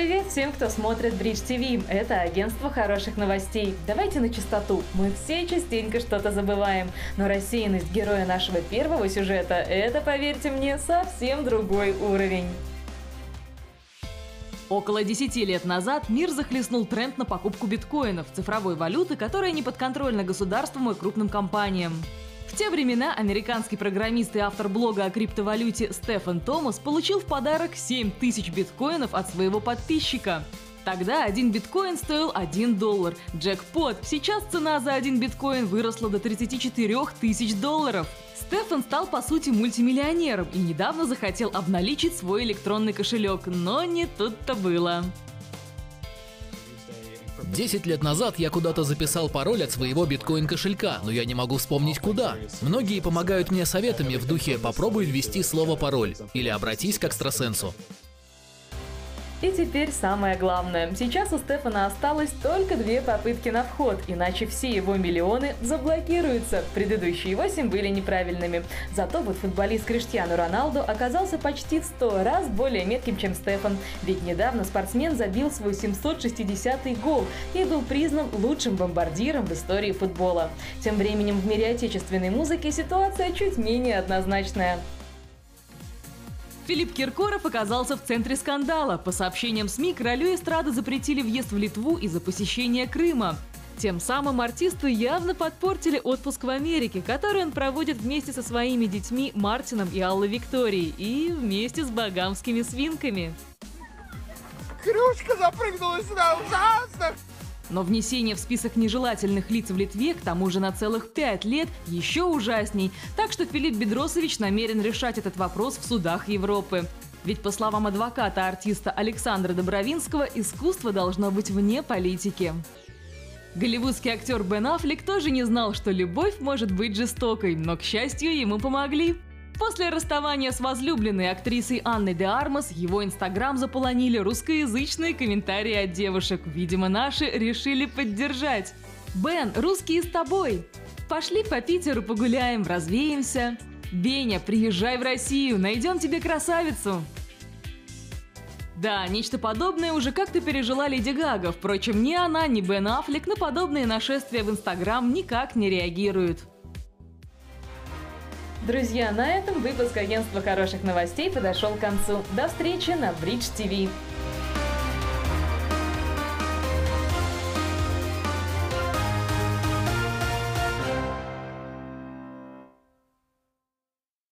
Привет всем, кто смотрит Бридж ТВ. Это агентство хороших новостей. Давайте на чистоту. Мы все частенько что-то забываем. Но рассеянность героя нашего первого сюжета – это, поверьте мне, совсем другой уровень. Около 10 лет назад мир захлестнул тренд на покупку биткоинов, цифровой валюты, которая не подконтрольна государствам и крупным компаниям. В те времена американский программист и автор блога о криптовалюте Стефан Томас получил в подарок 7 тысяч биткоинов от своего подписчика. Тогда один биткоин стоил 1 доллар. Джекпот! Сейчас цена за один биткоин выросла до 34 тысяч долларов. Стефан стал по сути мультимиллионером и недавно захотел обналичить свой электронный кошелек, но не тут-то было. Десять лет назад я куда-то записал пароль от своего биткоин-кошелька, но я не могу вспомнить куда. Многие помогают мне советами в духе «попробуй ввести слово пароль» или «обратись к экстрасенсу». И теперь самое главное. Сейчас у Стефана осталось только две попытки на вход, иначе все его миллионы заблокируются. Предыдущие восемь были неправильными. Зато вот футболист Криштиану Роналду оказался почти в сто раз более метким, чем Стефан. Ведь недавно спортсмен забил свой 760-й гол и был признан лучшим бомбардиром в истории футбола. Тем временем в мире отечественной музыки ситуация чуть менее однозначная. Филипп Киркоров оказался в центре скандала. По сообщениям СМИ, королю эстрады запретили въезд в Литву из-за посещения Крыма. Тем самым артисту явно подпортили отпуск в Америке, который он проводит вместе со своими детьми Мартином и Аллой Викторией и вместе с багамскими свинками. Хрюшка запрыгнула сюда ужасно! Но внесение в список нежелательных лиц в Литве, к тому же на целых пять лет, еще ужасней. Так что Филипп Бедросович намерен решать этот вопрос в судах Европы. Ведь, по словам адвоката артиста Александра Добровинского, искусство должно быть вне политики. Голливудский актер Бен Аффлек тоже не знал, что любовь может быть жестокой, но, к счастью, ему помогли. После расставания с возлюбленной актрисой Анной де Армас его инстаграм заполонили русскоязычные комментарии от девушек. Видимо, наши решили поддержать. «Бен, русские с тобой!» «Пошли по Питеру погуляем, развеемся!» «Беня, приезжай в Россию, найдем тебе красавицу!» Да, нечто подобное уже как-то пережила Леди Гага. Впрочем, ни она, ни Бен Аффлек на подобные нашествия в Инстаграм никак не реагируют. Друзья, на этом выпуск агентства хороших новостей подошел к концу. До встречи на Бридж ТВ.